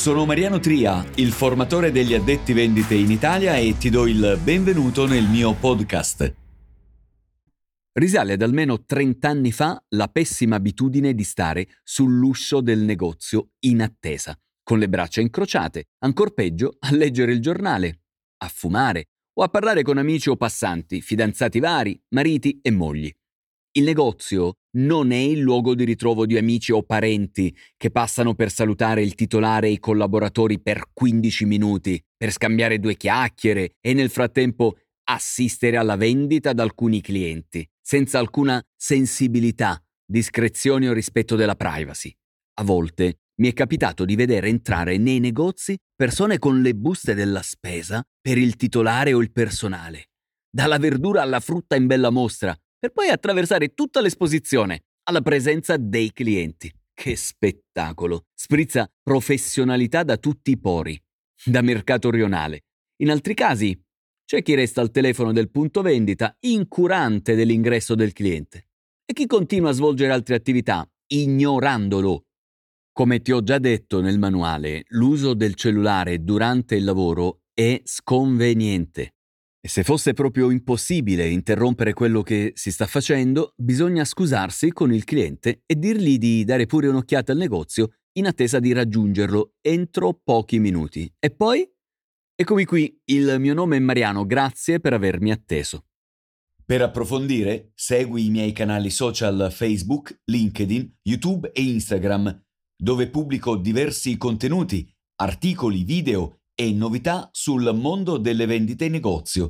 Sono Mariano Tria, il formatore degli addetti vendite in Italia e ti do il benvenuto nel mio podcast. Risale ad almeno 30 anni fa la pessima abitudine di stare sull'uscio del negozio in attesa, con le braccia incrociate, ancor peggio a leggere il giornale, a fumare o a parlare con amici o passanti, fidanzati vari, mariti e mogli. Il negozio non è il luogo di ritrovo di amici o parenti che passano per salutare il titolare e i collaboratori per 15 minuti, per scambiare due chiacchiere e nel frattempo assistere alla vendita ad alcuni clienti, senza alcuna sensibilità, discrezione o rispetto della privacy. A volte mi è capitato di vedere entrare nei negozi persone con le buste della spesa per il titolare o il personale. Dalla verdura alla frutta in bella mostra, per poi attraversare tutta l'esposizione alla presenza dei clienti. Che spettacolo! Sprizza professionalità da tutti i pori, da mercato rionale. In altri casi c'è chi resta al telefono del punto vendita incurante dell'ingresso del cliente e chi continua a svolgere altre attività ignorandolo. Come ti ho già detto nel manuale, l'uso del cellulare durante il lavoro è sconveniente. E se fosse proprio impossibile interrompere quello che si sta facendo, bisogna scusarsi con il cliente e dirgli di dare pure un'occhiata al negozio in attesa di raggiungerlo entro pochi minuti. E poi? Eccomi qui, il mio nome è Mariano, grazie per avermi atteso. Per approfondire, segui i miei canali social Facebook, LinkedIn, YouTube e Instagram, dove pubblico diversi contenuti, articoli, video e novità sul mondo delle vendite in negozio